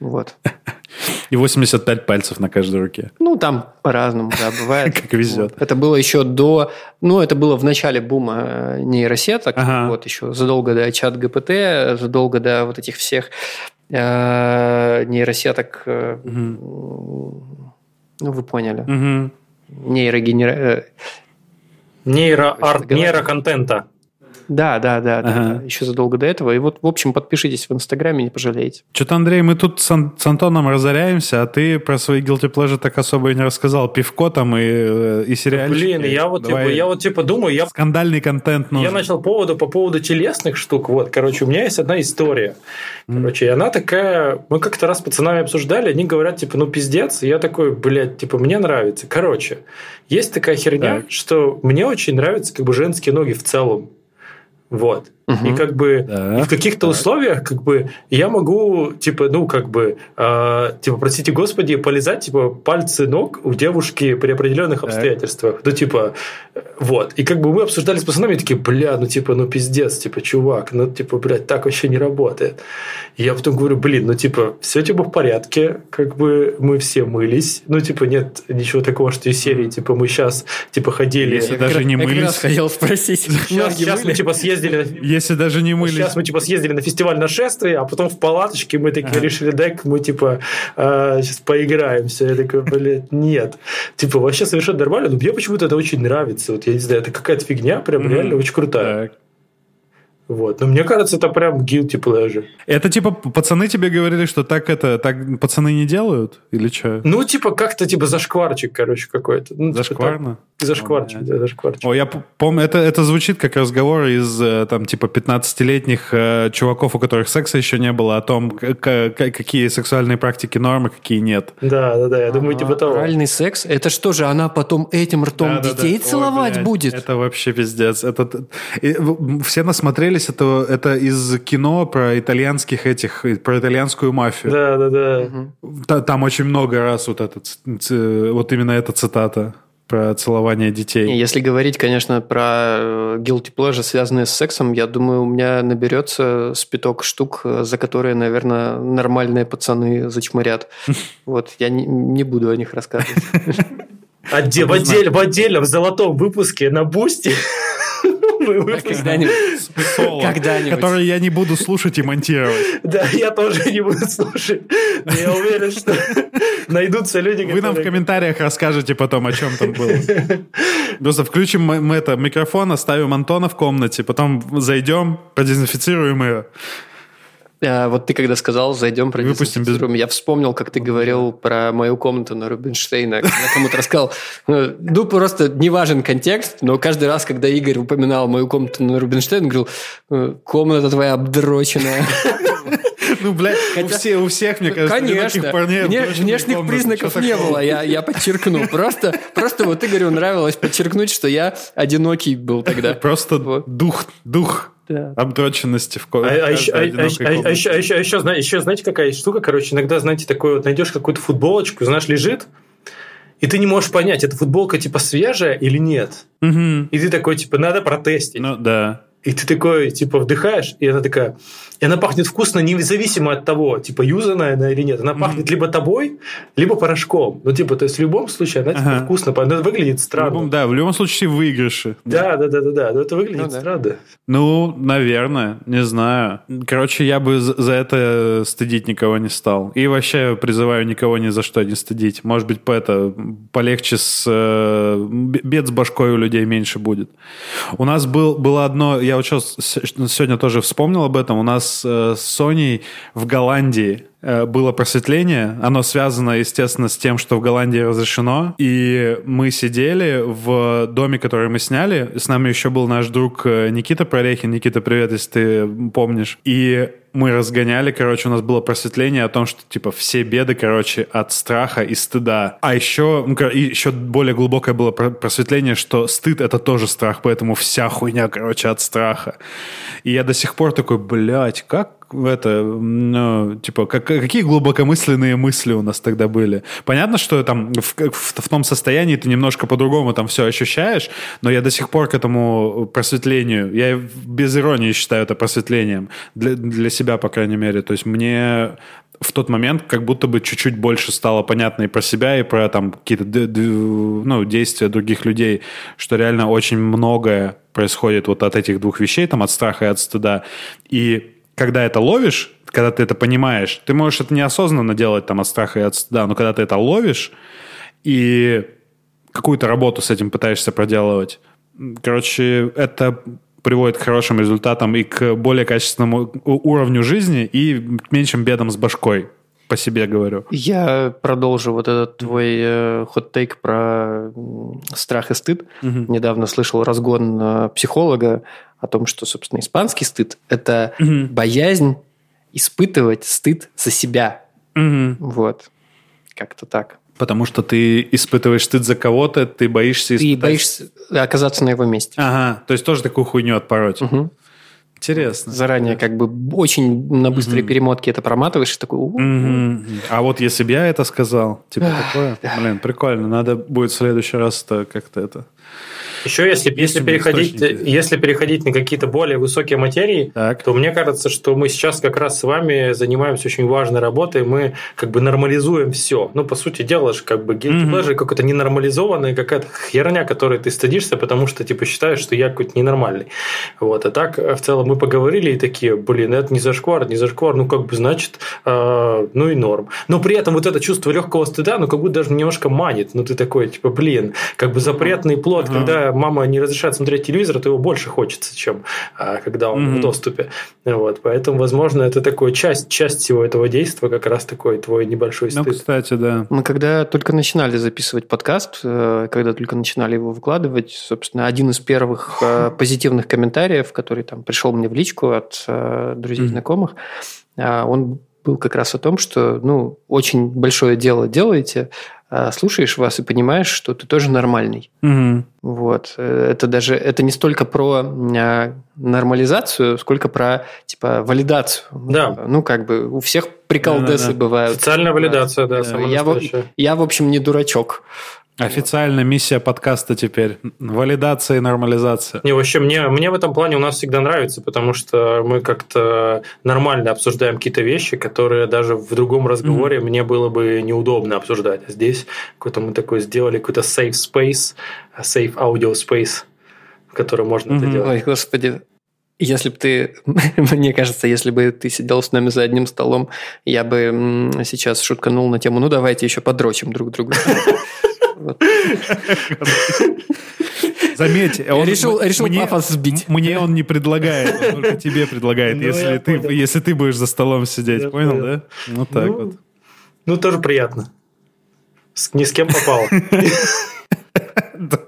Вот. И 85 пальцев на каждой руке. Ну, там по-разному, да, бывает. Как везет. Это было еще до... Ну, это было в начале бума э, нейросеток. Вот еще задолго до чат ГПТ, задолго до вот этих всех э, нейросеток. э, Ну, вы поняли. Нейрогенера... Нейроарт, нейроконтента. Да, да, да, да, Ага. да, еще задолго до этого. И вот, в общем, подпишитесь в Инстаграме, не пожалеете. Что-то, Андрей, мы тут с, Ан- с Антоном разоряемся, а ты про свои guilty pleasure так особо и не рассказал. Пивко там и, э, и сериальчики. Блин, я вот, Давай. типа, я вот типа думаю, я Скандальный контент нужен. Я начал поводу по поводу телесных штук. Вот, короче, у меня есть одна история. Короче, и она такая... Мы как-то раз с пацанами обсуждали, они говорят, типа, ну, пиздец. И я такой, блядь, типа, мне нравится. Короче, есть такая херня, Так. что мне очень нравятся как бы женские ноги в целом. Вот. И как бы Да. и в каких-то условиях, как бы, я могу, типа, ну, как бы, э, типа, простите господи, полезать, типа, пальцы ног у девушки при определенных обстоятельствах. Ну, типа, вот. И как бы мы обсуждали с пацанами, такие, бля, ну, типа, ну, пиздец, типа, чувак, ну, типа, блядь, так вообще не работает. И я потом говорю, блин, ну, типа, все, типа, в порядке, как бы мы все мылись. Ну, типа, нет ничего такого, что из серии, типа, мы сейчас, типа, ходили... Если даже не мылись. хотел спросить. Сейчас, ноги сейчас мы, типа, съездили... Если даже не мылись. Сейчас мы типа съездили на фестиваль нашествия, а потом в палаточке мы такие решили, дай мы типа сейчас поиграемся. Я такой, блядь, нет. Типа вообще совершенно нормально, но мне почему-то это очень нравится. Вот я не знаю, это какая-то фигня, прям реально очень крутая. Так. Вот. Но мне кажется, это прям guilty pleasure. Это типа пацаны тебе говорили, что так это, так пацаны не делают? Или что? Ну, типа, как-то, типа, зашкварчик, короче, какой-то. Ну, типа Зашкварно? так. Зашкварчик, да, зашкварчик. О, я помню, это, это звучит как разговор из, э, там, типа, 15-летних э, чуваков, у которых секса еще не было, о том, к- к- какие сексуальные практики нормы, какие нет. Да, да, да, я думаю, типа того. Оральный секс? Это что же, она потом этим ртом Да-да-да. детей Ой, целовать блядь, будет? Это вообще пиздец. Это, и все насмотрелись, это, это из кино про итальянских этих, про итальянскую мафию. Да, да, да. Та- Там очень много раз вот, этот, вот именно эта цитата про целование детей. Если говорить, конечно, про э, guilty pleasure, связанные с сексом, я думаю, у меня наберется с пяток штук, э, за которые, наверное, нормальные пацаны зачморят. Вот, я не, не буду о них рассказывать. Отде- в, отдель- в отдельном золотом выпуске на Бусти выпустим. Когда-нибудь. Который я не буду слушать и монтировать. Да, я тоже не буду слушать. Но я уверен, что найдутся люди, Вы нам в комментариях расскажете потом, о чем там было. Просто включим мы, мы это микрофон, оставим Антона в комнате, потом зайдем, продезинфицируем ее. А, вот ты когда сказал, зайдем, Выпустим без- я вспомнил, как ты говорил про мою комнату на Рубинштейна, когда кому-то рассказал. э, Ну, просто не важен контекст, но каждый раз, когда Игорь упоминал мою комнату на Рубинштейна, говорил, «Э, комната твоя обдроченная. Ну, блядь, у, все- у всех, мне кажется, Конечно. парней Вне- внешних комнаты. признаков не было, я, я подчеркну. Просто, просто вот Игорю нравилось подчеркнуть, что я одинокий был тогда. Просто Вот. дух, дух Да. обдроченности в А, ко- а еще, а- а- одинокой а- а еще, а еще, а еще, еще знаете, какая штука? Короче, иногда, знаете, такое вот найдешь какую-то футболочку, знаешь, лежит, и ты не можешь понять, эта футболка типа свежая или нет. И ты такой, типа, надо протестить. Ну, да. И ты такой, типа, вдыхаешь, и она такая... И она пахнет вкусно независимо от того, типа, юзаная она или нет. Она пахнет либо тобой, либо порошком. Ну, типа, то есть в любом случае она, типа, Ага. вкусно, она выглядит В странно. любом, да, в любом случае выигрыши. Да, да, да, да, да. Но это выглядит Ну да. странно. Ну, наверное, не знаю. Короче, я бы за это стыдить никого не стал. И вообще призываю никого ни за что не стыдить. Может быть, по это полегче с... э, бед с башкой у людей меньше будет. У нас был, было одно... Я вот сейчас сегодня тоже вспомнил об этом. У нас э, с Соней в Голландии было просветление. Оно связано, естественно, с тем, что в Голландии разрешено. И мы сидели в доме, который мы сняли. С нами еще был наш друг э, Никита Прорехин. Никита, привет, если ты помнишь. И мы разгоняли, короче, у нас было просветление о том, что, типа, все беды, короче, от страха и стыда. А еще, ну, еще более глубокое было про- просветление, что стыд — это тоже страх, поэтому вся хуйня, короче, от страха. И я до сих пор такой, блядь, как это, ну, типа, как, какие глубокомысленные мысли у нас тогда были. Понятно, что там в, в- в том состоянии ты немножко по-другому там все ощущаешь, но я до сих пор к этому просветлению, я без иронии считаю это просветлением, для, для себя, по крайней мере. То есть мне в тот момент как будто бы чуть-чуть больше стало понятно и про себя, и про там какие-то ну, действия других людей, что реально очень многое происходит вот от этих двух вещей, там от страха и от стыда. И когда это ловишь, когда ты это понимаешь, ты можешь это неосознанно делать там от страха и от стыда, но когда ты это ловишь и какую-то работу с этим пытаешься проделывать, короче, это приводит к хорошим результатам и к более качественному уровню жизни и меньшим бедам с башкой. По себе говорю. Я продолжу вот этот твой э, хот-тейк про страх и стыд. Недавно слышал разгон э, психолога о том, что, собственно, испанский стыд – это боязнь испытывать стыд за себя. Мгм. Вот. Как-то так. Потому что ты испытываешь стыд за кого-то, ты боишься Ты испытать- боишься оказаться на его месте. Ага, то есть тоже такую хуйню отпороть. Мгм. Интересно. Заранее как бы очень на быстрой перемотке это проматываешь и такой... Мгм. А вот если бы я это сказал, типа такое, блин, прикольно, надо будет в следующий раз как-то это. Еще если, если, переходить, если переходить на какие-то более высокие материи, Так. то мне кажется, что мы сейчас как раз с вами занимаемся очень важной работой, мы как бы нормализуем все. Ну, по сути дела, как бы guilty Мгм. pleasure какая-то ненормализованная какая-то херня, которой ты стыдишься, потому что типа считаешь, что я какой-то ненормальный. Вот. А так, в целом, мы поговорили и такие, блин, это не зашквар, не зашквар, ну, как бы, значит, э, ну и норм. Но при этом вот это чувство легкого стыда, ну, как будто даже немножко манит. Ну, ты такой, типа, блин, как бы запретный плод, Ага. когда когда мама не разрешает смотреть телевизор, то его больше хочется, чем а, когда он Мгм. в доступе. Вот, поэтому, возможно, это такой часть, часть всего этого действия, как раз такой твой небольшой Ну, стыд. кстати, да. Мы когда только начинали записывать подкаст, э, когда только начинали его выкладывать, собственно, один из первых э, позитивных комментариев, который там пришел мне в личку от э, друзей и Мгм. знакомых, а, он был как раз о том, что, ну, очень большое дело делаете, а слушаешь вас и понимаешь, что ты тоже нормальный. Мгм. Вот. Э, Это даже это не столько про а, нормализацию, сколько про типа валидацию. Да. Ну, как бы у всех приколдесы Да-да-да. бывают. Социальная валидация, да, Да, я, в, я, в общем, не дурачок. Официальная миссия подкаста теперь. Валидация и нормализация. Не, вообще, мне, мне в этом плане у нас всегда нравится, потому что мы как-то нормально обсуждаем какие-то вещи, которые даже в другом разговоре мне было бы неудобно обсуждать. А здесь какой-то мы такой сделали какой-то safe space, safe audio space, в котором можно это Мгм. делать. Ой, господи. Если бы ты, мне кажется, если бы ты сидел с нами за одним столом, я бы сейчас шутканул на тему, ну давайте еще подрочим друг другу. Вот. Заметь, он решил- решил мне, пафос сбить. Мне он не предлагает, он только тебе предлагает, Ну, если, ты, понял. если ты будешь за столом сидеть. Я понял, понял. да? Ну так Ну, вот. Ну, тоже приятно. С- Ни с кем попало.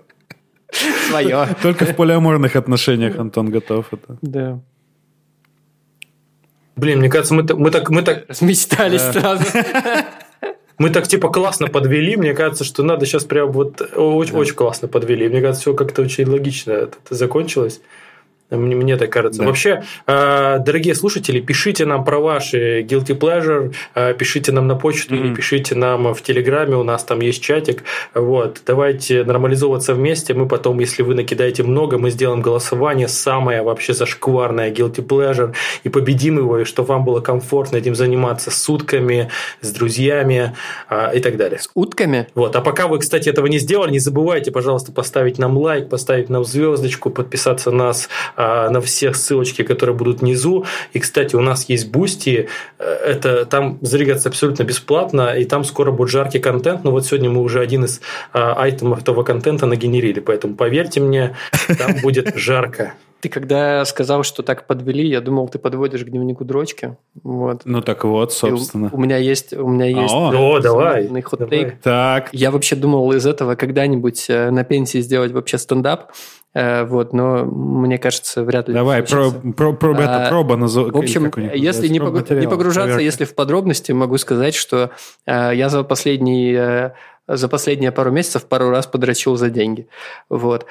Свое. Только в полиаморных отношениях Антон готов это. Да. Блин, мне кажется, мы, так- мы так, мы так, Размечтались Да. сразу. Мы так типа классно подвели. Мне кажется, что надо сейчас прям вот очень, очень классно подвели. Мне кажется, все как-то очень логично это закончилось. Мне, мне так кажется. Да. Вообще, э, дорогие слушатели, пишите нам про ваши guilty pleasure, э, пишите нам на почту или Мгм. пишите нам в Телеграме, у нас там есть чатик. Вот, давайте нормализовываться вместе. Мы потом, если вы накидаете много, мы сделаем голосование самое вообще зашкварное guilty pleasure и победим его, и чтобы вам было комфортно этим заниматься сутками, с друзьями э, и так далее. С утками? Вот. А пока вы, кстати, этого не сделали, не забывайте, пожалуйста, поставить нам лайк, поставить нам звездочку, подписаться на нас на все ссылочки, которые будут внизу. И, кстати, у нас есть Бусти, э, это там зарегаться абсолютно бесплатно, и там скоро будет жаркий контент. Но вот сегодня мы уже один из а, айтемов этого контента нагенерили, поэтому поверьте мне, там будет жарко. Ты когда сказал, что так подвели, я думал, ты подводишь к дневнику дрочки. Вот. Ну так вот, И у- собственно. У, меня есть, у меня есть О. э, О, давай, давай. Так, Я вообще думал из этого когда-нибудь э, на пенсии сделать вообще стендап, вот, но мне кажется, вряд ли. давай, про, про, про- это А, проба назов- В общем, если не, Пробматериал, не погружаться, проверка. если в подробности, могу сказать, что э, я за последний э, за последние пару месяцев пару раз подрочил за деньги. Вот.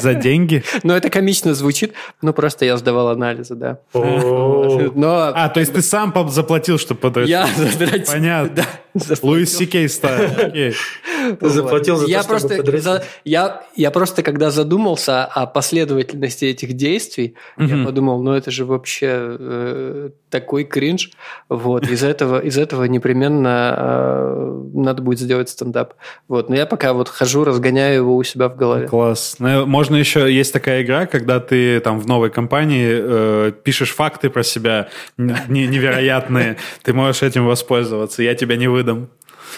За деньги? Но это комично звучит, ну просто я сдавал анализы, да. О, Но А, то есть ты сам заплатил, чтобы подрочить? я задрочил. Понятно. Луис Сикей стайл. Ты заплатил за то, я чтобы просто, за- я, я просто, когда задумался о последовательности этих действий, я подумал, ну это же вообще э, такой кринж. Вот, из этого, из этого непременно э, надо будет сделать стендап. Вот, но я пока вот хожу, разгоняю его у себя в голове. Класс. Ну, Можно еще, есть такая игра, когда ты там в новой компании э, пишешь факты про себя невероятные. Ты можешь этим воспользоваться. Я тебя не выдам.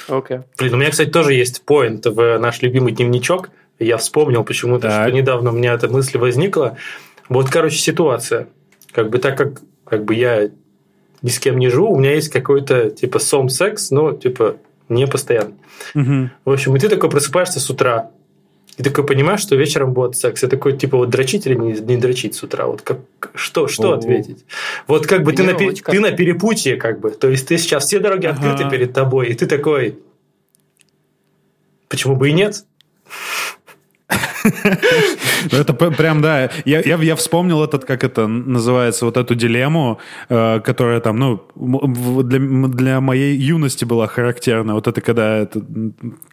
Окей. Блин, у меня, кстати, тоже есть поинт в наш любимый дневничок. Я вспомнил почему-то, Так. что недавно у меня эта мысль возникла. Вот, короче, ситуация. Как бы так как, как бы я ни с кем не живу, у меня есть какой-то типа сом секс, но типа не постоянно. Мгм. В общем, и ты такой просыпаешься с утра, и такой понимаешь, что вечером будет секс. И такой, типа, вот дрочить или не, не дрочить с утра? Вот как, что, что О. ответить? Вот как бы ты на, ты на перепутье, как бы. То есть ты сейчас все дороги Ага. открыты перед тобой, и ты такой, почему бы и нет? Ну, Это прям, да. Я, вспомнил этот, как это называется, вот эту дилемму, э, которая там, ну, для, моей юности была характерна. Вот это когда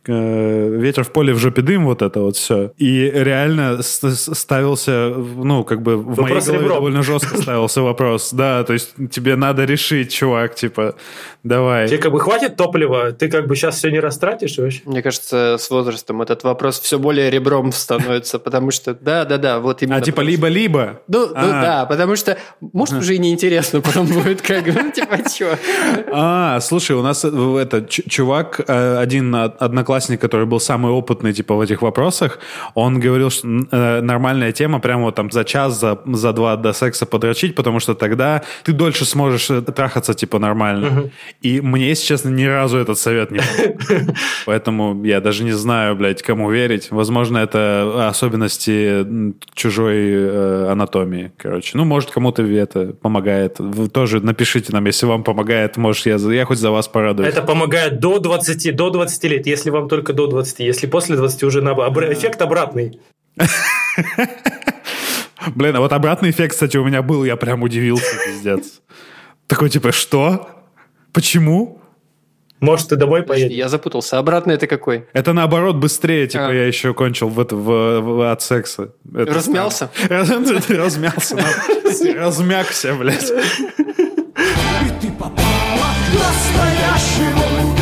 э, ветер в поле, в жопе дым, вот это вот все. И реально ставился, ну, как бы в моей голове довольно жестко ставился вопрос. Да, то есть тебе надо решить, чувак, типа, давай. Тебе как бы хватит топлива, ты как бы сейчас все не растратишь вообще? Мне кажется, с возрастом этот вопрос все более ребром встанет. Становится, потому что, да-да-да, вот именно. А типа либо-либо? Ну, ну А. да, потому что, может, уже и неинтересно потом будет, как ну, типа, чё? А, слушай, у нас э, это чувак, э, один од- одноклассник, который был самый опытный, типа, в этих вопросах, он говорил, что э, нормальная тема прямо вот там за час, за, за два до секса подрочить, потому что тогда ты дольше сможешь трахаться, типа, нормально. И мне, если честно, ни разу этот совет не помог. Поэтому я даже не знаю, блядь, кому верить. Возможно, это особенности м, чужой э, анатомии, короче. Ну, может, кому-то это помогает. Вы тоже напишите нам, если вам помогает, может, я, я хоть за вас порадуюсь. Это помогает до 20, до 20 лет, если вам только до 20. Если после 20 уже на обра- эффект обратный. Блин, а вот обратный эффект, кстати, у меня был, я прям удивился, пиздец. Такой, типа, что? Почему? Может, ты домой поедешь? Я запутался. Обратно это какой? Это наоборот быстрее, типа а. я еще кончил в, в, в, от секса. Это Размялся? Э, размялся. Размякся, блядь. И ты попала настоящему